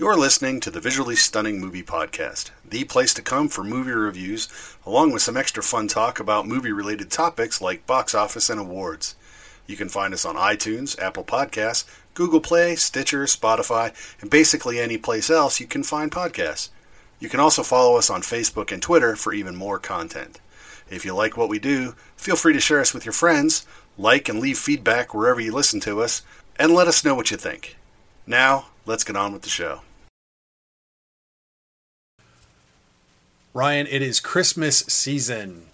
You're listening to the Visually Stunning Movie Podcast, the place to come for movie reviews, along with some extra fun talk about movie related topics like box office and awards. You can find us on iTunes, Apple Podcasts, Google Play, Stitcher, Spotify, and basically any place else you can find podcasts. You can also follow us on Facebook and Twitter for even more content. If you like what we do, feel free to share us with your friends, like and leave feedback wherever you listen to us, and let us know what you think. Now, let's get on with the show. Ryan, it is Christmas season,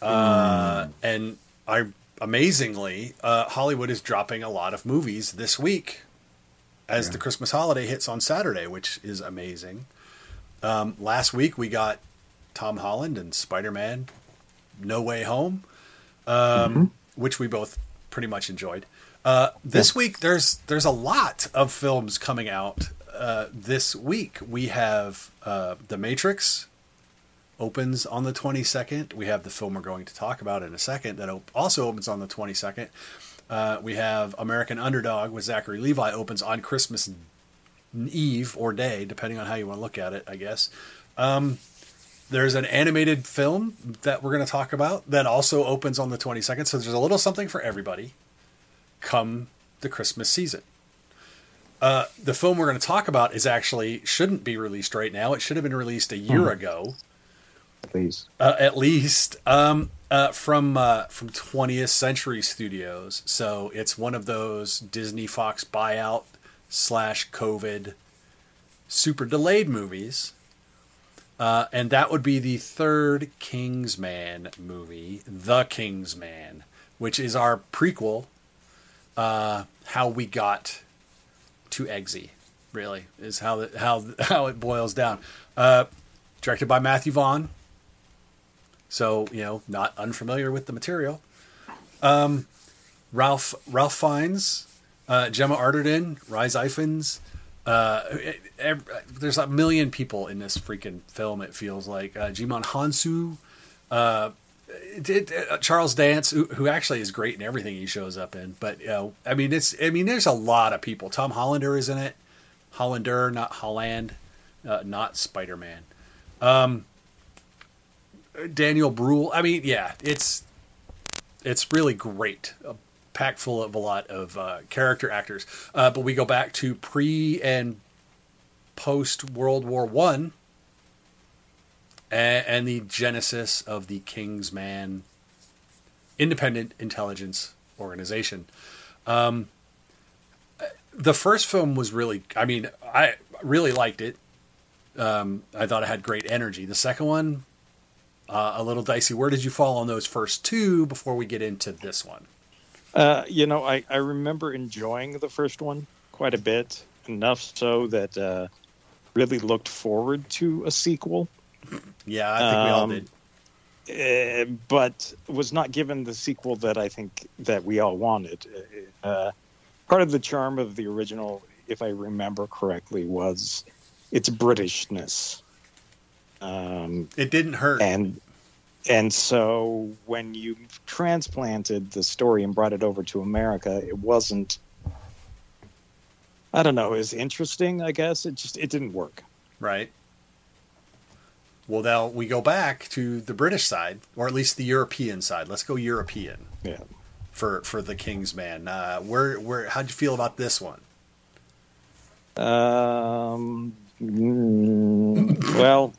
uh, and I amazingly uh, Hollywood is dropping a lot of movies this week as the Christmas holiday hits on Saturday, which is amazing. Um, last week we got Tom Holland and Spider Man, No Way Home, um, which we both pretty much enjoyed. Uh, this week there's there's a lot of films coming out. Uh, this week we have uh, The Matrix opens on the 22nd. We have the film we're going to talk about in a second that op- also opens on the 22nd. Uh, we have American Underdog with Zachary Levi opens on Christmas Eve or day, depending on how you want to look at it, I guess. Um, there's an animated film that we're going to talk about that also opens on the 22nd. So there's a little something for everybody come the Christmas season. Uh, the film we're going to talk about is actually shouldn't be released right now. It should have been released a year ago please. uh, at least um, uh, from uh, from 20th Century Studios. So it's one of those Disney Fox buyout slash COVID super delayed movies. Uh, and that would be the third Kingsman movie, The King's Man, which is our prequel, uh, how we got to Eggsy, really, is how the, how how it boils down. Uh, directed by Matthew Vaughn, so you know, not unfamiliar with the material. Um, Ralph Ralph Fiennes, uh, Gemma Arterton, Rhys Ifans. Uh, there's a million people in this freaking film. It feels like uh, Djimon Hounsou, uh, uh, Charles Dance, who, who actually is great in everything he shows up in. But know, I mean, it's I mean, there's a lot of people. Tom Hollander is in it. Hollander, not Holland, uh, not Spider Man. Daniel Bruhl. I mean, yeah, it's it's really great. A pack full of a lot of uh, character actors. Uh, but we go back to pre and post World War One, and, and the genesis of the Kingsman Independent Intelligence Organization. Um, the first film was really, I mean, I really liked it. Um, I thought it had great energy. The second one, uh, a little dicey. Where did you fall on those first two before we get into this one? Uh, you know, I, I remember enjoying the first one quite a bit, enough so that uh, really looked forward to a sequel. Yeah, I think we all Um, did. uh, but was not given the sequel that I think that we all wanted. Uh, part of the charm of the original, if I remember correctly, was its Britishness. Um, It didn't hurt. and and so when you transplanted the story and brought it over to America, it wasn't. I don't know. Is interesting. I guess it just it didn't work. right? Well, now we go back to the British side, or at least the European side. Let's go European Yeah. for for the Kingsman. Uh, where where how'd you feel about this one? Um. mm, well,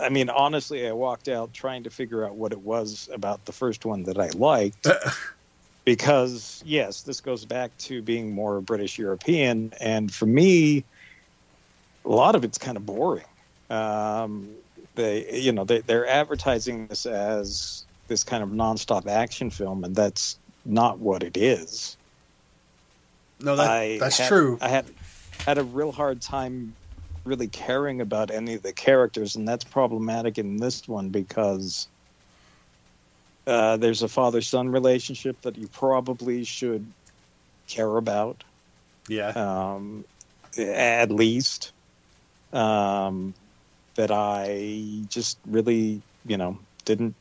I mean, honestly, I walked out trying to figure out what it was about the first one that I liked. because yes, this goes back to being more British European, and for me, a lot of it's kind of boring. Um, they, you know, they, they're advertising this as this kind of nonstop action film, and that's not what it is. No, that that's had- true. I had had a real hard time really caring about any of the characters, and that's problematic in this one because uh, there's a father son relationship that you probably should care about, yeah. um, at least. Um, that I just really, you know, didn't.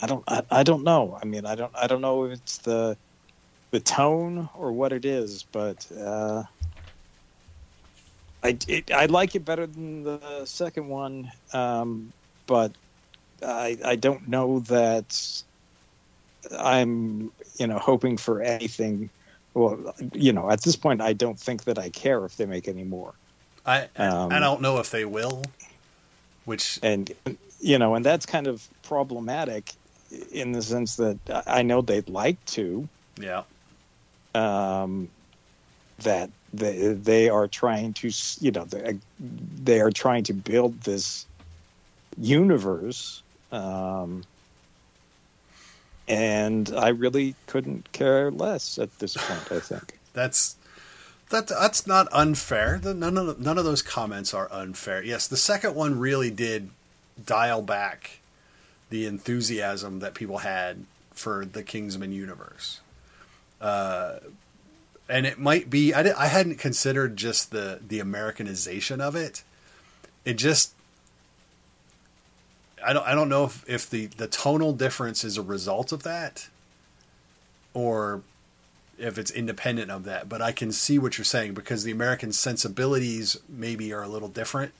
I don't. I, I don't know. I mean, I don't. I don't know if it's the the tone or what it is, but uh, I it, I like it better than the second one, um, but I I don't know that I'm you know hoping for anything. Well, you know, at this point, I don't think that I care if they make any more, I I- um, I don't know if they will. Which and you know, and that's kind of problematic in the sense that I know they'd like to, yeah. um, that they they are trying to you know they, they are trying to build this universe um, and I really couldn't care less at this point I think That's that that's not unfair. The- None of none of those comments are unfair. Yes, the second one really did dial back the enthusiasm that people had for the Kingsman universe. Uh, and it might be I, di- I hadn't considered just the the Americanization of it. It just I don't I don't know if, if the, the tonal difference is a result of that or if it's independent of that. But I can see what you're saying because the American sensibilities maybe are a little different.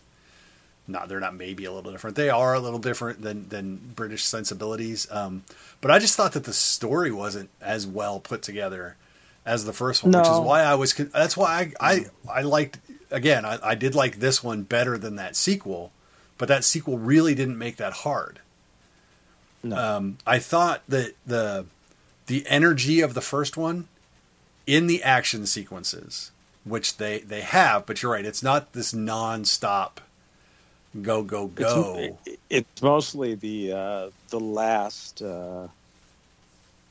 Not they're not maybe a little different. They are a little different than than British sensibilities. Um, but I just thought that the story wasn't as well put together as the first one, which is why I was. That's why I I, I liked again. I, I did like this one better than that sequel, but that sequel really didn't make that hard. no Um, I thought that the the energy of the first one in the action sequences, which they they have, but you're right, it's not this nonstop go go go. It's, it's mostly the uh, the last uh,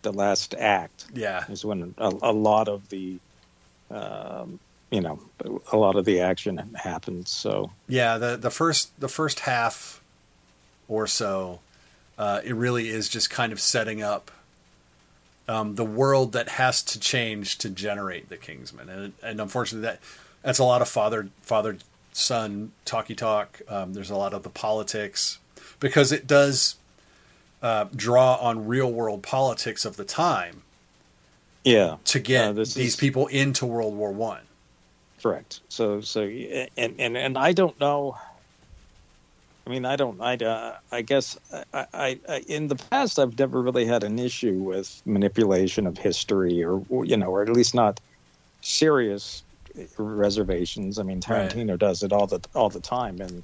the last act yeah, is when a, a lot of the um, you know a lot of the action happens. So yeah. The the first the first half or so, uh, it really is just kind of setting up. Um, the world that has to change to generate the Kingsman, and, and unfortunately, that that's a lot of father father son talky talk. Um, there's a lot of the politics because it does uh, draw on real world politics of the time yeah, to get Uh, these is- people into World War One. correct. So so and and and I don't know. I mean, I don't. I uh, I guess I, I, I in the past I've never really had an issue with manipulation of history, or you know, or at least not serious reservations. I mean, Right. Tarantino does it all the all the time, and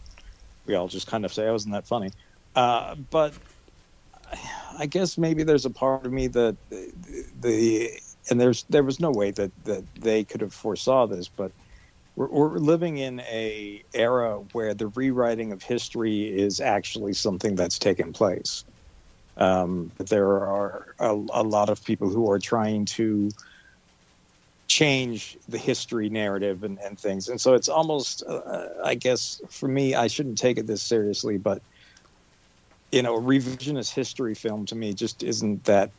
we all just kind of say, "Oh, isn't that funny?" Uh, but I guess maybe there's a part of me that the, the and there's there was no way that that they could have foresaw this, but we're, we're living in a era where the rewriting of history is actually something that's taken place. Um, there are a, a lot of people who are trying to change the history narrative and, and things, and so it's almost, uh, I guess, for me, I shouldn't take it this seriously, but you know, a revisionist history film to me just isn't that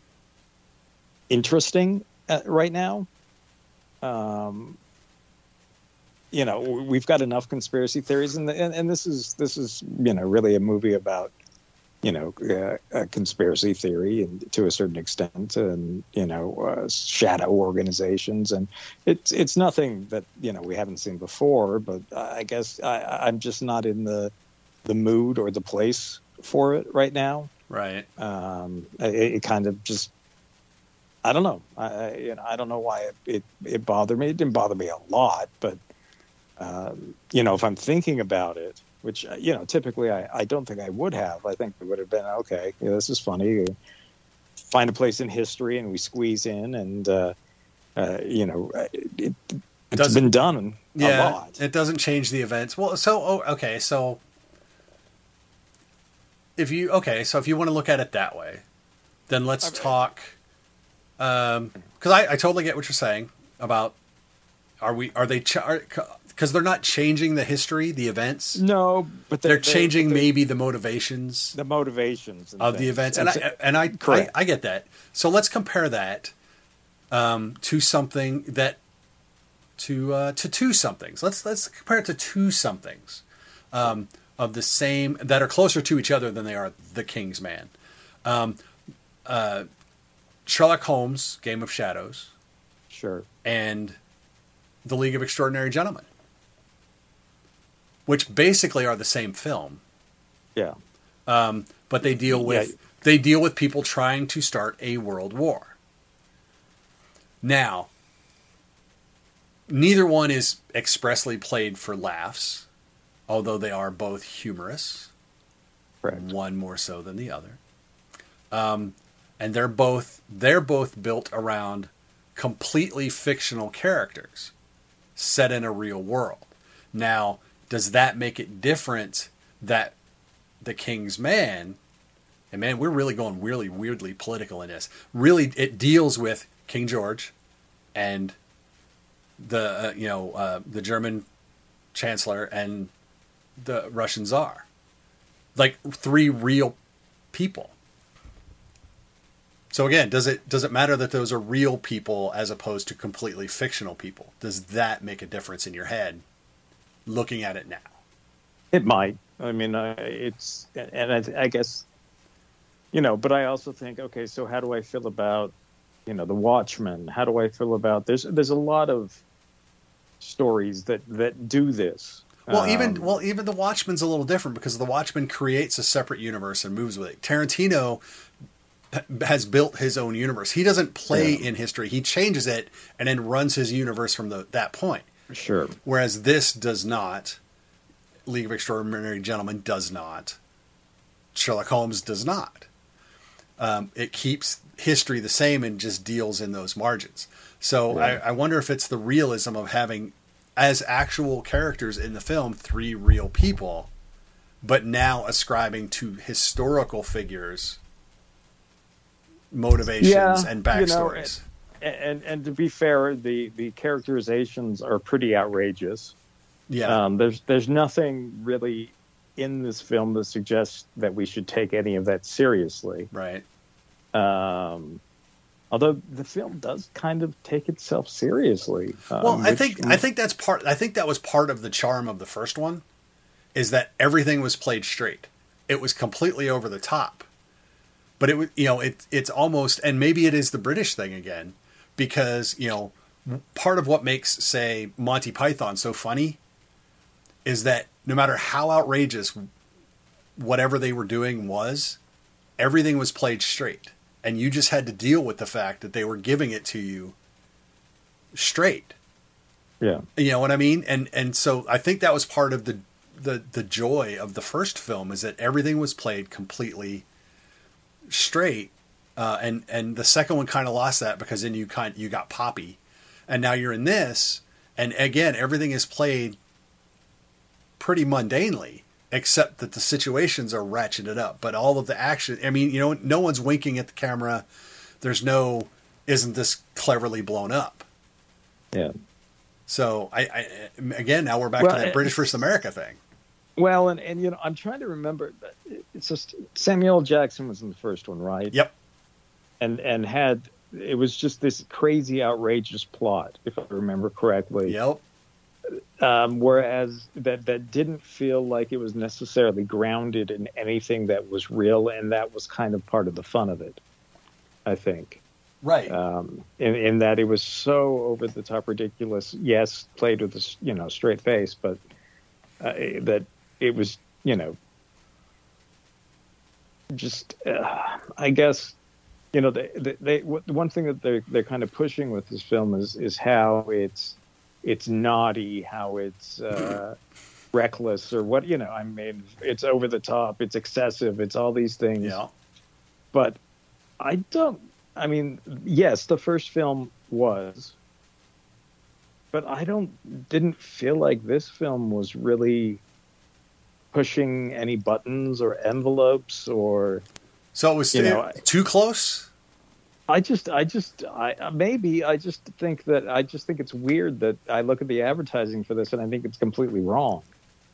interesting uh, right now. Um, you know, we've got enough conspiracy theories, and, and and this is this is you know really a movie about you know uh, a conspiracy theory and to a certain extent, and you know uh, shadow organizations, and it's it's nothing that you know we haven't seen before, but I guess I, I'm just not in the the mood or the place for it right now. Right. Um, it, it kind of just I don't know. I, I you know I don't know why it, it it bothered me. It didn't bother me a lot, but um, you know if I'm thinking about it, which uh, you know typically I, I don't think I would have. I think it would have been okay. Yeah, this is funny. Find a place in history and we squeeze in, and uh, uh, you know it, it, it's Doesn't- been done a Yeah, lot. it doesn't change the events. Well, so oh, okay, so if you okay, so if you want to look at it that way, then let's talk. Um, because I, I totally get what you're saying. about are we are they because they're not changing the history, the events. No, but they're, they're changing they're, maybe the motivations, the motivations of things. the events, and, and I and I, I, I get that. So let's compare that um, to something that to uh, to two somethings. Let's let's compare it to two somethings um, of the same that are closer to each other than they are the King's Man. Um, uh, Sherlock Holmes, Game of Shadows, sure, and the League of Extraordinary Gentlemen which basically are the same film. Yeah. Um, but they deal with yeah. they deal with people trying to start a world war. Now, neither one is expressly played for laughs, although they are both humorous. Correct. One more so than the other. Um, and they're both they're both built around completely fictional characters set in a real world. Now, does that make it different that the king's man and man we're really going really weirdly political in this really it deals with king george and the uh, you know uh, the german chancellor and the russian czar. Like three real people. So again does it does it matter that those are real people as opposed to completely fictional people? Does that make a difference in your head looking at it now? It might. I mean, uh, it's and I, I, guess you know, but I also think, okay, so how do I feel about you know the Watchmen? How do I feel about there's there's a lot of stories that that do this. Well, um, even well, even the Watchmen's a little different because the Watchmen creates a separate universe and moves with it. Tarantino has built his own universe. He doesn't play yeah. in history; he changes it and then runs his universe from the, that point. Sure. Whereas this does not. League of Extraordinary Gentlemen does not. Sherlock Holmes does not. Um, it keeps history the same and just deals in those margins. So right. I, I wonder if it's the realism of having, as actual characters in the film, three real people, but now ascribing to historical figures motivations yeah, and backstories. You know, and and to be fair, the the characterizations are pretty outrageous. Yeah, um, there's there's nothing really in this film that suggests that we should take any of that seriously. Right. Um, although the film does kind of take itself seriously. Um, well, I think I think that's part. I think that was part of the charm of the first one, is that everything was played straight. It was completely over the top, but it was you know it it's almost and maybe it is the British thing again because you know part of what makes say Monty Python so funny is that no matter how outrageous whatever they were doing was, everything was played straight, and you just had to deal with the fact that they were giving it to you straight. Yeah, you know what I mean, and and so I think that was part of the the the joy of the first film is that everything was played completely straight uh, and and the second one kind of lost that because then you kind you got poppy, and now you're in this, and again everything is played pretty mundanely, except that the situations are ratcheted up. But all of the action, I mean, you know, no one's winking at the camera. There's no, isn't this cleverly blown up? Yeah. So I, I again now we're back well, to that British versus America thing. Well, and, and you know, I'm trying to remember. It's just Samuel Jackson was in the first one, right? Yep and and had it was just this crazy, outrageous plot, if I remember correctly. Yep. Um, whereas that that didn't feel like it was necessarily grounded in anything that was real, and that was kind of part of the fun of it. I think. Right. Um, in, in that it was so over the top ridiculous. Yes, played with a you know straight face, but uh, that it was you know just uh, I guess you know, they, they, they one thing that they're they're kind of pushing with this film is is how it's it's naughty, how it's uh, reckless, or what you know. I mean, it's over the top, it's excessive, it's all these things. Yeah. But I don't. I mean, yes, the first film was, but I don't didn't feel like this film was really pushing any buttons or envelopes or so it was you know, too close. I just, I just, I maybe I just think that I just think it's weird that I look at the advertising for this and I think it's completely wrong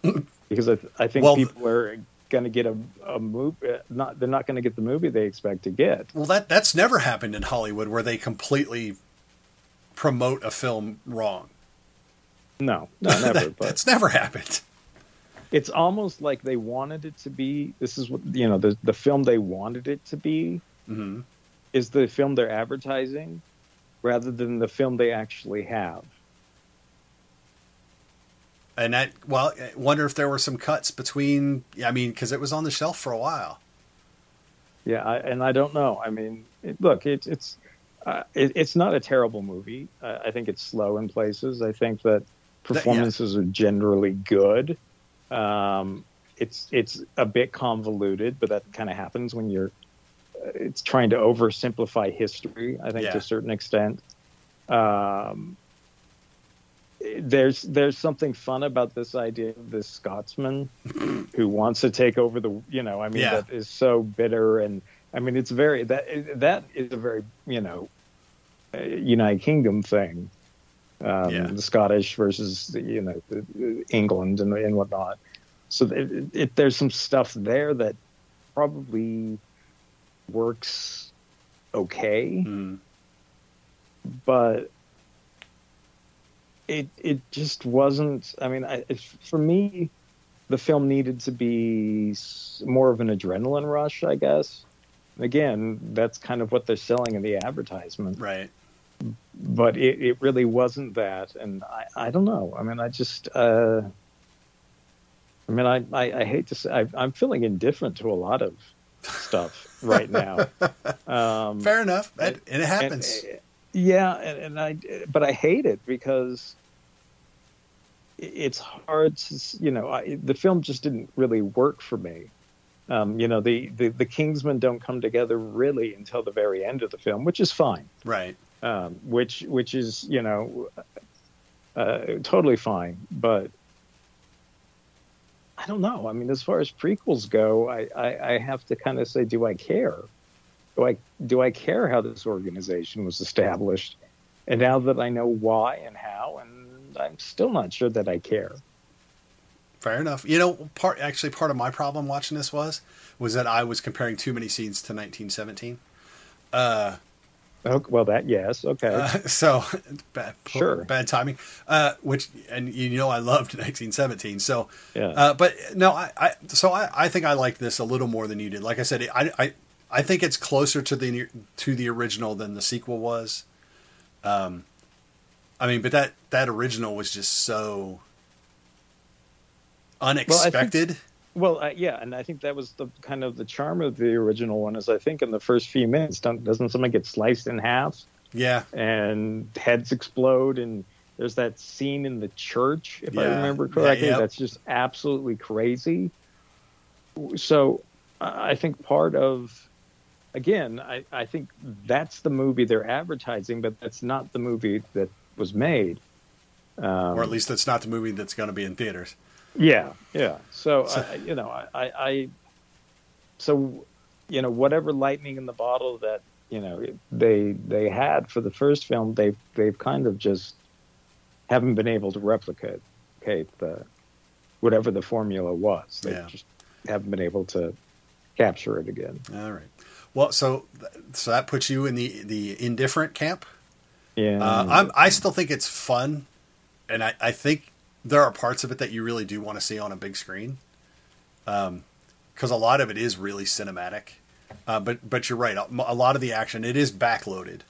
because I, I think Well, people are going to get a, a movie. Eh, not they're not going to get the movie they expect to get. Well, that that's never happened in Hollywood where they completely promote a film wrong. No, no, never. That- but that's never happened. It's almost like they wanted it to be. This is what you know. The the film they wanted it to be hmm is the film they're advertising, rather than the film they actually have. And that, well, I wonder if there were some cuts between. I mean, because it was on the shelf for a while. Yeah, I, and I don't know. I mean, it, look, it's it's uh, it, it's not a terrible movie. Uh, I think it's slow in places. I think that performances are generally good. Um, it's it's a bit convoluted, but that kind of happens when you're. uh, It's trying to oversimplify history. I think Yeah. to a certain extent. Um, there's there's something fun about this idea of this Scotsman who wants to take over the you know I mean Yeah. that is so bitter and I mean it's very that that is a very you know uh, United Kingdom thing um, Yeah. the Scottish versus the, you know England and and whatnot so it, it, there's some stuff there that probably works okay Mm. but it it just wasn't. I mean, I, for me, the film needed to be more of an adrenaline rush, I guess. Again, that's kind of what they're selling in the advertisement, Right. But it, it really wasn't that. And I, I don't know. I mean, I just, uh, I mean, I, I, I hate to say, I, I'm feeling indifferent to a lot of stuff right now. Um, Fair enough. That, and it and, happens. uh, yeah, and, and I, but I hate it because it's hard to, you know, I, the film just didn't really work for me. Um, you know, the, the the Kingsmen don't come together really until the very end of the film, which is fine. right. Um, which which is you know uh, totally fine, but I don't know. I mean, as far as prequels go, I, I, I have to kind of say, do I care? Do I do I care how this organization was established? And now that I know why and how, and I'm still not sure that I care. Fair enough. You know, part actually part of my problem watching this was was that I was comparing too many scenes to 1917. Uh, Oh, well, that yes, okay, uh, so bad, Sure. bad timing. Uh, which and you know I loved 1917. So, Yeah. uh, but no, I, I so I, I think I like this a little more than you did. Like I said, I I, I think it's closer to the to the original than the sequel was. Um, I mean, but that that original was just so unexpected. Well, uh, yeah, and I think that was the kind of the charm of the original one. Is I think in the first few minutes, don't, doesn't someone get sliced in half? yeah, and heads explode and there's that scene in the church if i Yeah. remember Yeah, correctly yep. that's just absolutely crazy so i I think part of again I, I think that's the movie they're advertising but that's not the movie that was made um, or at least that's not the movie that's going to be in theaters. Yeah, yeah. So, I, you know, I, I, I, so, you know, whatever lightning in the bottle that you know they they had for the first film, they they've kind of just haven't been able to replicate the whatever the formula was. They Yeah. just haven't been able to capture it again. All right. Well, so so that puts you in the the indifferent camp. Yeah, Uh, I'm, I still think it's fun, and I, I think there are parts of it that you really do want to see on a big screen, because a lot of it is really cinematic. Uh, but but you're right. A, lot of the action it is backloaded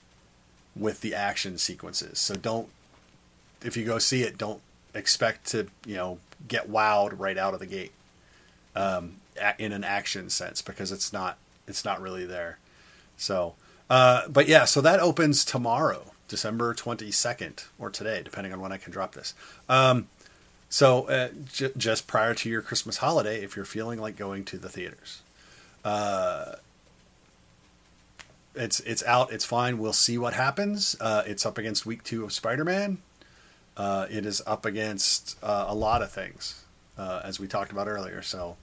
with the action sequences. So don't if you go see it, don't expect to you know get wowed right out of the gate um, in an action sense because it's not it's not really there. So, uh, but yeah, so that opens tomorrow, December 22nd, or today, depending on when I can drop this. Um, so, uh, j- just prior to your Christmas holiday, if you're feeling like going to the theaters, uh, it's it's out, it's fine. We'll see what happens. Uh, it's up against week two of Spider Man. Uh, it is up against uh, a lot of things, uh, as we talked about earlier. So,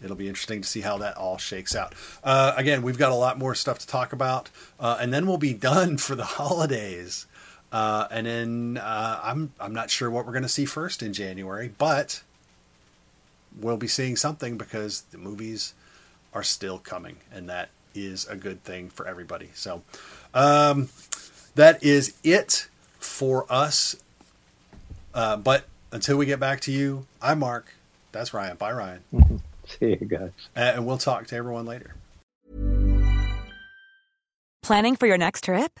it'll be interesting to see how that all shakes out. Uh, again, we've got a lot more stuff to talk about, uh, and then we'll be done for the holidays. Uh, and then uh, I'm I'm not sure what we're going to see first in January, but we'll be seeing something because the movies are still coming, and that is a good thing for everybody. So um, that is it for us. Uh, but until we get back to you, I'm Mark. That's Ryan. Bye, Ryan. See you guys. And we'll talk to everyone later. Planning for your next trip?